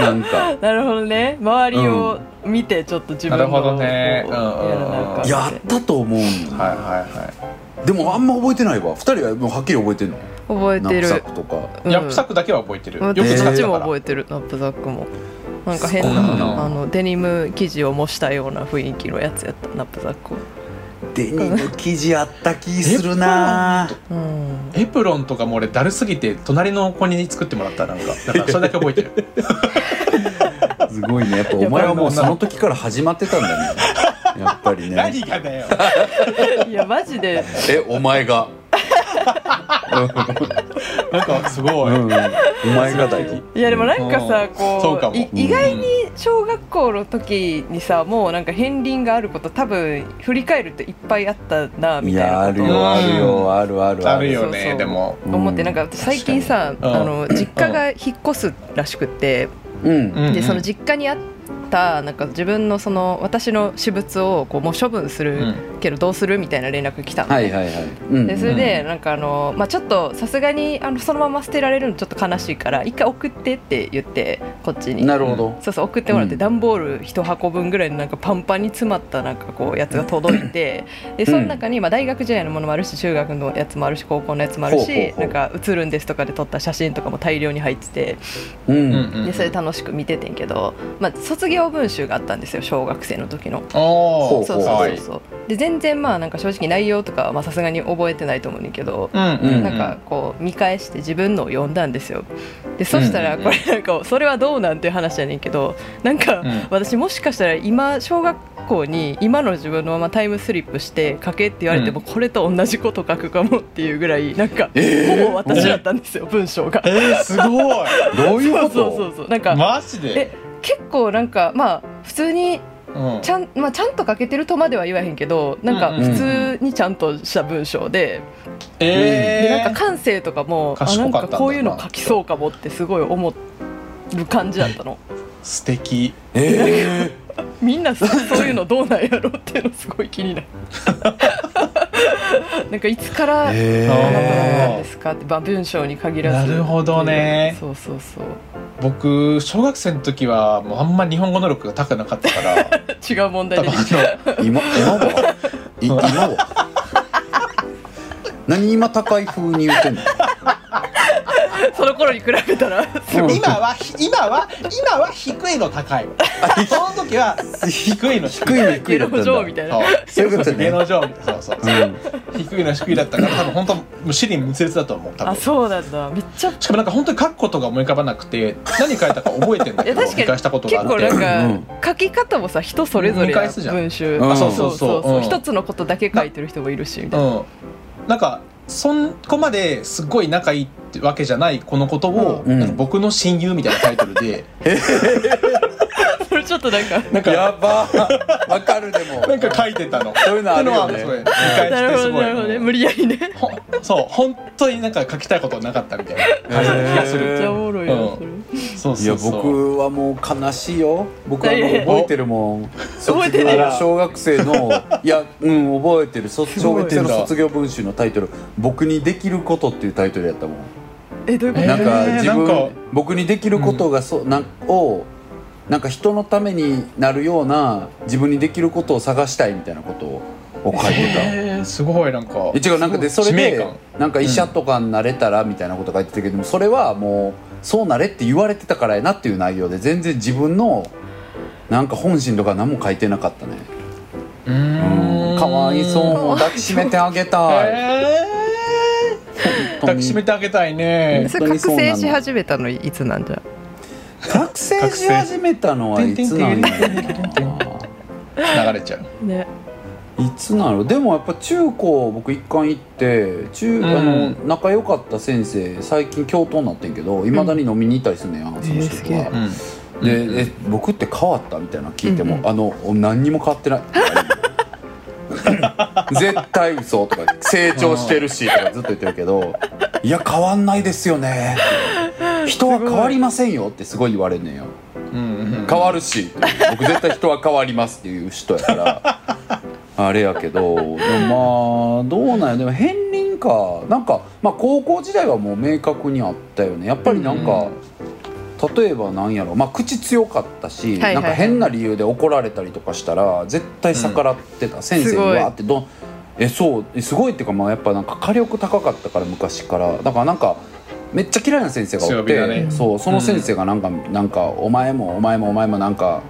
なんか。なるほどね。周りを見てちょっと自分のなるほどね。やったと思うあはいはいはい。でもあんま覚えてないわ。2人はもうはっきり覚えてんの？覚えてる。ナップサックとか。うん。ヤップサックだけは覚えてる。よく使ったからも覚えてるナップザックも。なんか変なあのデニム生地を模したような雰囲気のやつやったナップザックはデニム生地あった気するな。うん。エプロンとかも俺だるすぎて隣の子に作ってもらったなんか。だからそれだけ覚えてる。すごいね。やっぱお前はもうその時から始まってたんだね。やっぱりね。何がだよ。いやマジで。えお前が なんかすごい、うんお前がだよ。いやでもなんかさこうそうかも。い意外に小学校の時にさもうなんか片鱗があること多分振り返るといっぱいあったなみいたいやあるよあるよあるあるある。よねでも思ってなんか私最近さ、あの実家が引っ越すらしくって、うんうん。でその実家にあったなんか自分のその私の私物をこうもう処分するけどどうするみたいな連絡来たの、はいはいはい、うんでそれでなんかあの、まあ、ちょっとさすがにあのそのまま捨てられるのちょっと悲しいから一回送ってって言ってこっちに。なるほど。そうそう送ってもらって、うん。段ボール一箱分ぐらいのなんかパンパンに詰まったなんかこうやつが届いてでその中にまあ大学時代のものもあるし中学のやつもあるし高校のやつもあるしなんか写るんですとかで撮った写真とかも大量に入ってて。うん。でそれ楽しく見ててんけど、まあ、卒業文集があったんですよ小学生の時の。そうそうそうそう。で全然まあなんか正直内容とかはまあさすがに覚えてないと思うねんけど、うんうんなんかこう見返して自分のを読んだんですよ。でそしたらうんこれなんかそれはどうなんていう話やねんけどなんかうん私もしかしたら今小学校に今の自分のままタイムスリップして書けって言われてもこれと同じこと書くかもっていうぐらいなんかほぼ私だったんですよ文章が。えー、すごい。どういうことそうそうそう。なんかマジで？え結構なんかまあ普通にうん。ちゃん,、まあ、ちゃんと書けてるとまでは言わへんけどなんかうん。うん普通にちゃんとした文章で,、えー、でなんか感性とかもあなん賢かこういうの書きそうかもってすごい思う感じだったの。素敵。え みんなそそういうのどうなんやろっていうのすごい気になる なんかいつからあなたえだったんですかって、まあ、文章に限らず。なるほどね。そうそうそう。僕小学生の時はもうあんま日本語能力が高くなかったから。違う問題多で今今はい今は 何今高い風に言ってんの？その頃に比べたら。今は今は今は低いの高い。その時は低いの低い。低いの低いだったんだ芸能上みたいな。そういうことね。芸能上みたいな。そうそうそう、低いの低いだったから多分本当もう尻滅裂だと思う多分。あそうなんだ。めっちゃ。しかもなんか本当に書くことが思い浮かばなくて何書いたか覚えてんだけどいや確か返したことが結あって構なんうん。か書き方もさ人それぞれ文集。うんそうそうそう。うん。一つのことだけ書いてる人もいるしみたいな。うん。なんかそこまですごい仲いいってわけじゃないこのことを、うん。僕の親友みたいなタイトルで、ちょっとなんか。なんか。やば。わかるでも。なんか書いてたの。そういうのあるよね。ってのはすごい見返なるほしてすごいどなるほどね。無理やりね。ほそう本当になんか書きたいことなかったみたいな感じがすへる。めっちゃおもろいなうん。それ。そういや。僕はもう悲しいよ。僕はもう覚えてるもん。覚えてる小学生のいやうん覚えてる。卒小学生の卒業文集のタイトル「僕にできること」っていうタイトルやったもん。えどういうこと？なんかえー自分、なんか。僕にできることがそ、なんをなんか人のためになるような自分にできることを探したいみたいなことを書いてた。えー、すごいなんか。え違うなんかでそれでなんか医者とかになれたらみたいなこと書いてたけどもそれはもうそうなれって言われてたからやなっていう内容で全然自分のなんか本心とか何も書いてなかったね。ううん。かわいそう。もう抱きしめてあげたい。えー、抱きしめてあげたいね。それ覚醒し始めたのいつなんじゃ？覚醒し始めたのはいつなんやろな。流れちゃう。ね。いつなの？でもやっぱ中高僕一貫行って中、ん。あの仲良かった先生最近教頭になってんけどいまだに飲みに行ったりすんねん。や、その人とは、うん。で、え僕って変わったみたいなの聞いても、うんあの何にも変わってない。絶対嘘とか成長してるしとかずっと言ってるけどいや変わんないですよね。って人は変わりませんよってすごい言われんねんよ。うんうん。変わるし。僕絶対人は変わりますっていう人やから。あれやけど。でもまあどうなんやでも片鱗か。なんかまあ高校時代はもう明確にあったよね。やっぱりなんか、例えばなんやろ。まあ口強かったし、はいはいはい。なんか変な理由で怒られたりとかしたら絶対逆らってた、先生にわーってどんえそうえすごいっていうかまあやっぱなんか火力高かったから昔から。だからなんかめっちゃ嫌いな先生がおって、ね。そうその先生がなんか、なんかお前もお前もお前もなんか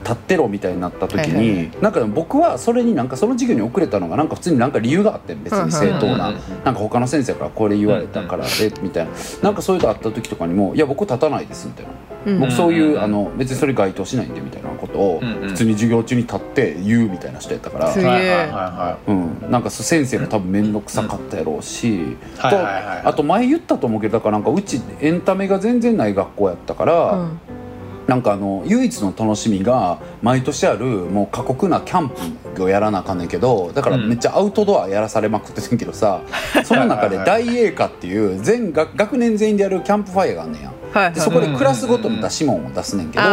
立ってろみたいになった時に、はいはいなんかでも僕はそれになんかその授業に遅れたのがなんか普通になんか理由があって別に正当な、うんうんなんか他の先生からこれ言われたからでみたいななんかそういうのあった時とかにも「いや僕立たないです」みたいな、うん僕そういう、うんあの別にそれ該当しないんでみたいなことをうんうん。普通に授業中に立って言うみたいな人やったから、すげえ。はいはいはいはうん、なんか先生も多分面倒くさかったやろうし、とはいはいはい。あと前言ったと思うけどだからなんかうちエンタメが全然ない学校やったから、うんなんかあの唯一の楽しみが毎年あるもう過酷なキャンプをやらなあかんねんけどだからめっちゃアウトドアやらされまくっててんけどさ、その中で大栄華っていう全学学年全員でやるキャンプファイヤーがあんねんや。でそこでクラスごとの出し物を出すねんけど、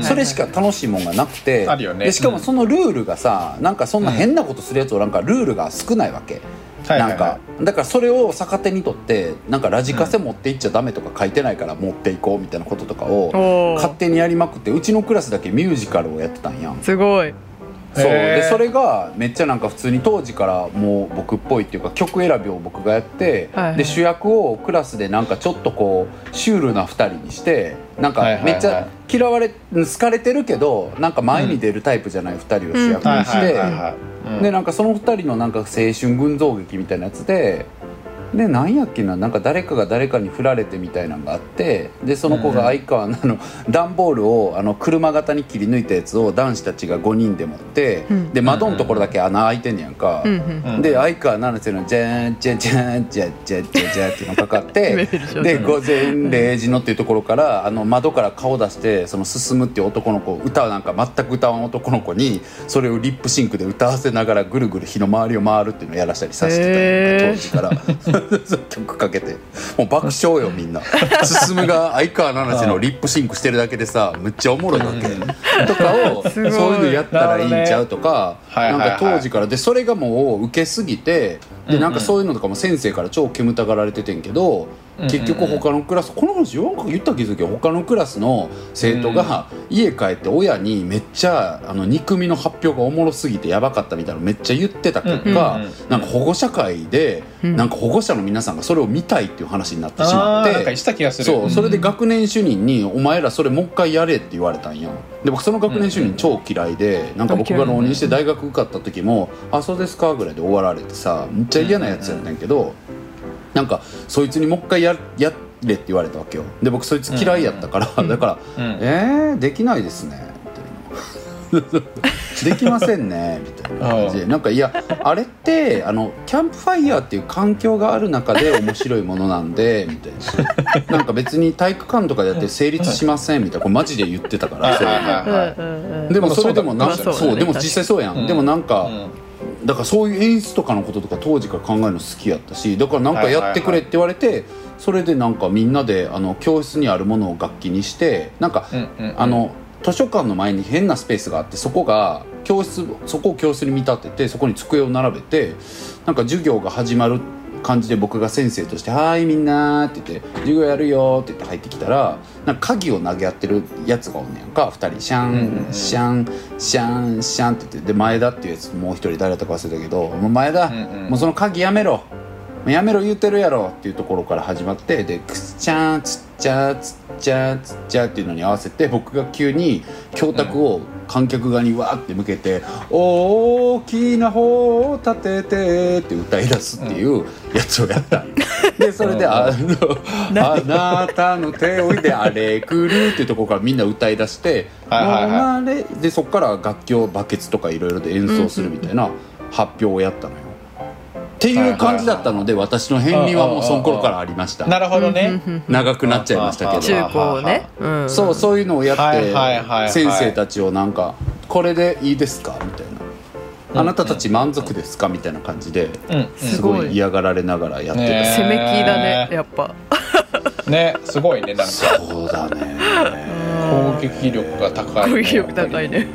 それしか楽しいもんがなくてあるよね。でしかもそのルールがさなんかそんな変なことするやつをなんかルールが少ないわけ、なんかだからそれを逆手にとってなんかラジカセ持っていっちゃダメとか書いてないから持っていこうみたいなこととかを勝手にやりまくってうちのクラスだけミュージカルをやってたんやん。すごいそう。でそれがめっちゃなんか普通に当時からもう僕っぽいっていうか曲選びを僕がやって、はいはい。で主役をクラスでなんかちょっとこうシュールな2人にしてなんかめっちゃ嫌われ好かれてるけどなんか前に出るタイプじゃない2人を主役はいにしてでなんかその2人のなんか青春群像劇みたいなやつで。でなんやっけななんか誰かが誰かに振られてみたいなのがあってでその子が相川のあの段ボールをあの車型に切り抜いたやつを男子たちが5人で持って、うん。で窓のところだけ穴開いてんねやんか、うんうんうん。で相川七瀬の「じゃーんじゃじゃーんじゃじゃじゃじゃ」っていうのがかかってで午前0時のっていうところからあの窓から顔出してその進むっていう男の子歌なんか全く歌わん男の子にそれをリップシンクで歌わせながらぐるぐる火の周りを回るっていうのをやらしたりさせてた当時から曲かけて。もう爆笑よみんな。進が相川七瀬のリップシンクしてるだけでさむっちゃおもろいわけ。とかを そういうのやったらいいんちゃうとかなんか当時から。でそれがもう受けすぎてでなんかそういうのとかも先生から超煙たがられててんけど結局他のクラスこの話言わんか言った気づけ他のクラスの生徒が家帰って親にめっちゃあの2組の発表がおもろすぎてやばかったみたいなのめっちゃ言ってた結果うんうんうん。なんか保護者会でうん。なんか保護者の皆さんがそれを見たいっていう話になってしまってあーなんか言ってた気がする。そうそれで学年主任に「お前らそれもう一回やれ」って言われたんやで僕その学年主任超嫌いでなんか僕が浪人して大学受かった時も「あそうですか」ぐらいで終わられてさむっちゃ嫌なやつやねんけどなんかそいつにもう一回ややれって言われたわけよ。で僕そいつ嫌いやったからだから「うん。えー、できないですね」みたいな。できませんねみたいな感じで。なんかいやあれってあのキャンプファイヤーっていう環境がある中で面白いものなんでみたいな。なんか別に体育館とかでやって成立しませんみたいな。これマジで言ってたからはいでもそれでもなんかそうだねでも実際そうやん、うん。でもなんか、うんだからそういう演出とかのこととか当時から考えるの好きやったしだからなんかやってくれって言われて、それでなんかみんなであの教室にあるものを楽器にしてなんか、あの図書館の前に変なスペースがあってそこが教室そこを教室に見立ててそこに机を並べてなんか授業が始まる感じで僕が先生として「はーいみんな」って言って「授業やるよ」って言って入ってきたらなんか鍵を投げ合ってるやつがおんねやんか2人。シャン、シャンシャンシャンって言ってで前田っていうやつもう一人誰だったか忘れたけど「もう前田、もうその鍵やめろ」もうやめろ言うてるやろっていうところから始まってでくっちゃーつっちゃーつっちゃーつっちゃーっていうのに合わせて僕が急に教卓を観客側にわーって向けて「大きな方を立てて」って歌い出すっていうやつをやった。ん よでそれで「あのあなたの手を置いてあれくる」っていうところからみんな歌い出して「はいはいはあれでそこから楽器をバケツとかいろいろで演奏するみたいな発表をやったのよ。っていう感じだったので私の片鱗はもうその頃からありました。なるほどね。長くなっちゃいましたけど。中高ね、うん、そうそういうのをやって、先生たちをなんか「これでいいですか?」みたいな「あなたたち満足ですか?」みたいな感じでうん。うん。すごい。嫌がられながらやってた、ね攻め気だねやっぱ。ねすごいねなんか。そうだね。攻撃力が高い攻撃力高いね。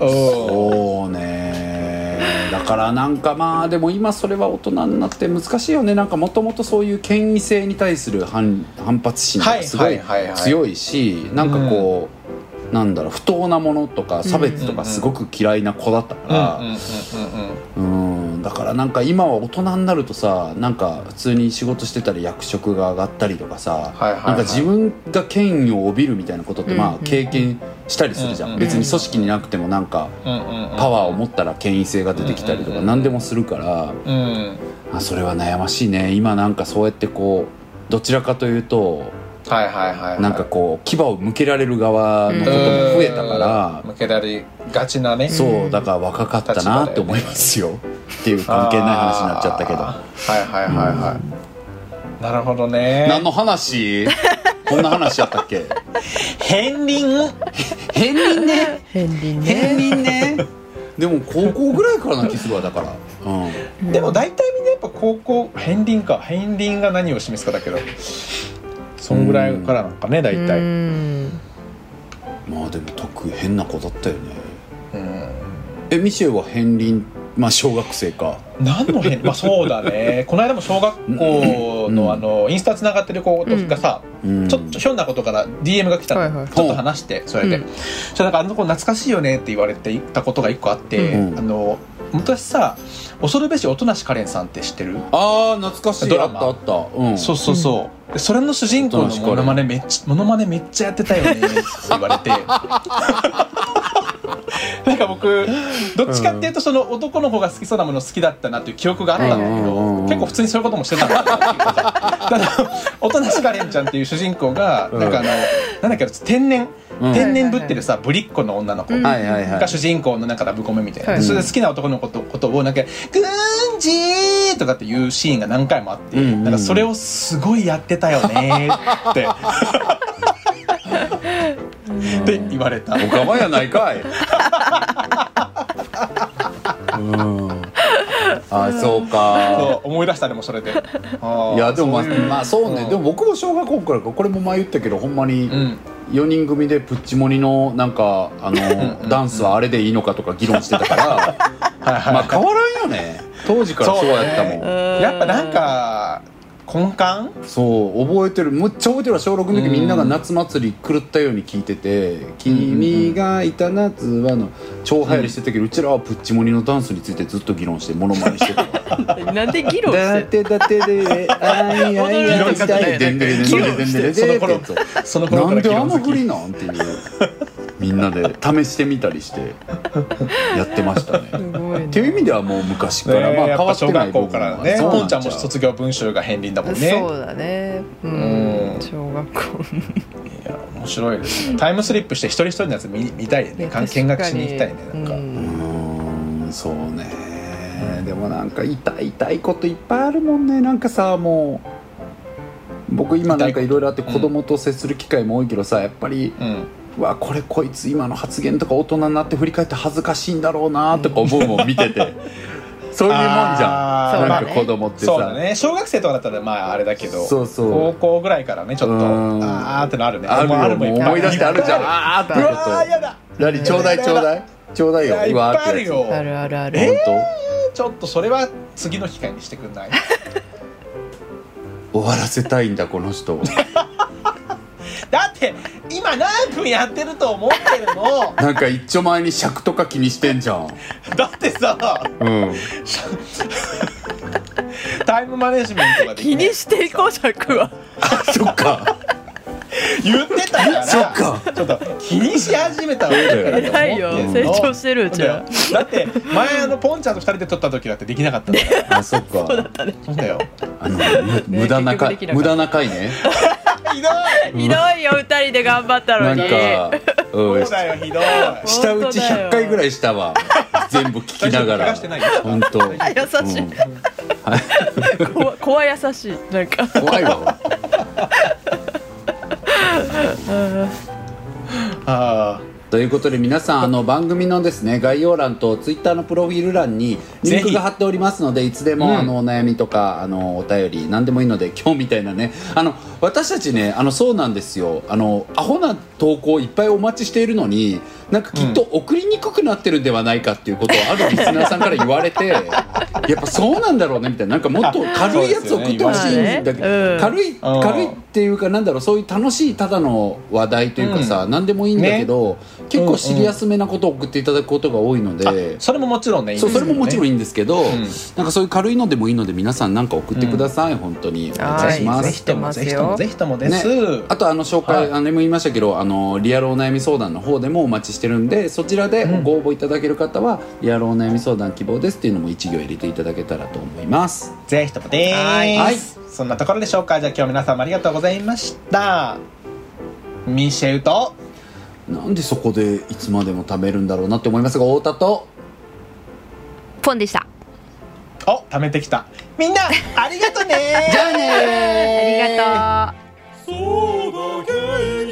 うん。そうね。だからなんかまあでも今それは大人になって難しいよね。なんかもともとそういう権威性に対する反反発心がすごいはいはいはい。はい強いしなんかこう、なんだろう不当なものとか差別とかすごく嫌いな子だったから、うんだからなんか今は大人になるとさなんか普通に仕事してたら役職が上がったりとかさ、はいはいはい。なんか自分が権威を帯びるみたいなことってまうんあ経験したりするじゃん、うん別に組織になくてもなんかパワーを持ったら権威性が出てきたりとかうん何でもするから、うん。あそれは悩ましいね。今なんかそうやってこうどちらかというとはいはいはいはい。なんかこう牙を向けられる側のことも増えたから。うん。向けられがちなね。そうだから若かったなって思いますよ。っていう関係ない話になっちゃったけど。はいはいはいはい。なるほどね。何の話？こんな話やったっけ？片鱗？片鱗ね？片鱗片ね鱗ね？でも高校ぐらいからな気するわだから。うん。でも大体みんなやっぱ高校片鱗か。片鱗が何を示すかだけどそんぐらいからなんかね大う体。んまあでも得変な子だったよね。うん。えミシェルは片鱗まあ小学生か。何の変まあそうだね。この間も小学校うん。のあのインスタつながってる子がさ、うん。ちょっとひょんなことから DM が来たの、はいはい。ちょっと話してそれで、うん。そしたらなんかあの子懐かしいよねって言われて言ったことが一個あって、うん。あの昔さ恐るべし音無かれんさんって知ってる、ああ懐かしい。ドラマ。あったあった。うん。そうそうそう、でそれの主人公のモノマネめっちゃモノマネめっちゃやってたよねって言われて。なんか僕どっちかっていうとその男の子が好きそうなもの好きだったなっていう記憶があったんだけど、うん。うんうん結構普通にそういうこともしてたん だなっていうかただ音無かれんちゃんっていう主人公がなんかあの、なんだっけ天然？うん天然ぶってるさぶりっ子の女の子、が主人公のなんかラブコメみたいな、それで好きな男の子とことをなんか「グーンジー!」とかっていうシーンが何回もあって、うんうんうん。なんかそれをすごいやってたよねって。って言われた。おかまやないかい。うん。あそうか。そう思い出したでもそれで。いやでもまあそういう。まあそうね、うんでも僕も小学校からかこれも前言ったけどほんまにうん4人組でプッチモニのなんかあのうん。ダンスはあれでいいのかとか議論してたから はいはい。まあ変わらんよね。当時からそうやったもん。ね。やっぱなんか根幹？覚えてるむっちゃ覚えてるわ小6の時うんみんなが夏祭り狂ったように聞いてて「君がいた夏は」の超流行りしてたけどうちらはプッチモニのダンスについてずっと議論してモノマネしてたわ。なんで議論だしてってだってであいあいあい議論してでんでんでんでんでんでんでんその頃ってやつその頃からなんであ議論好きの振りなんっていうみんなで試してみたりしてやってましたね。すごいね。っていう意味ではもう昔から、まあ変わって小学校ない部分からねそうポンちゃんもう。卒業文集が片鱗だもんね。そうだね。ううん。ん小学校。いや面白いですね。タイムスリップして一人一人のやつ見見たいね。かん見学しに行きたいねなんか、うん。そうね。でもなんか痛い痛いこといっぱいあるもんね。なんかさもう僕今なんかい。ろいろあって子供と接する機会も多いけどさやっぱりうん。うわこれこいつ今の発言とか大人になって振り返って恥ずかしいんだろうなとか思うもん見てて。そういうもんじゃあーんなんか子供ってさ。そうだね。小学生とかだったらまああれだけど。そうそう。高校ぐらいからねちょっとうん。あーってのあるね。あるよ。もうあるも思い出してあるじゃん。あーってなと。わーやだ。何ちょうだいちょうだい。ちょうだいよ。いっぱいあるよ。あるあるある。本ちょっとそれは次の機会にしてくんない？当終わらせたいんだこの人 だって今何分やってると思ってるの？なんか一丁前に尺とか気にしてんじゃん。だってさうん。タイムマネジメントができない。気にしていこう尺は。そっか。言ってたからそっか。ちょっと気にし始めたわけだから。偉いよ。成長してるうちらだって前あのポンちゃんと二人で撮った時だってできなかったんだから。あそっか。そうだよ。あのむ無駄な回結局できなかった。無駄な回ねひどい。ひどいよ二人で頑張ったのに。なんかうん。そうだよひどい。下打ち100回ぐらいしたわ。全部聞きながら。本当。あ優しい。うん。怖優しい。なんか。怖いわ。あということで皆さんあの番組のですね概要欄とツイッターのプロフィール欄にリンクが貼っておりますのでいつでも、うん。あのお悩みとかあのお便り何でもいいので今日みたいなね。あの私たちねあのそうなんですよ。あのアホな投稿いっぱいお待ちしているのになんかきっと送りにくくなってるんではないかっていうことをあるリスナーさんから言われて やっぱそうなんだろうねみたいな。なんかもっと軽いやつ送ってほしいんだけど、軽いうん。軽いっていうかなんだろうそういう楽しいただの話題というかさ、何でもいいんだけど、結構シリアスめなことを送っていただくことが多いので、ーそれももちろんねそうそれももちろんいいんですけど、ん。なんかそういう軽いのでもいいので皆さんなんか送ってください、本当に。お願いします。ぜひともぜひともぜひとも。です、ね、あとあの紹介、はい。あのも言いましたけどあのリアルお悩み相談の方でもお待ちしてるんでそちらでご応募いただける方は、リアルお悩み相談希望ですっていうのも一行入れていただけたらと思います。ぜひともです。はい。はいそんなところでしょうかじゃあ今日皆様ありがとうございました。ミシェウと。なんでそこでいつまでも食べるんだろうなって思いますが太田とポンでした。お貯めてきた。みんなありがとね。じゃあねありがとう。そうだけ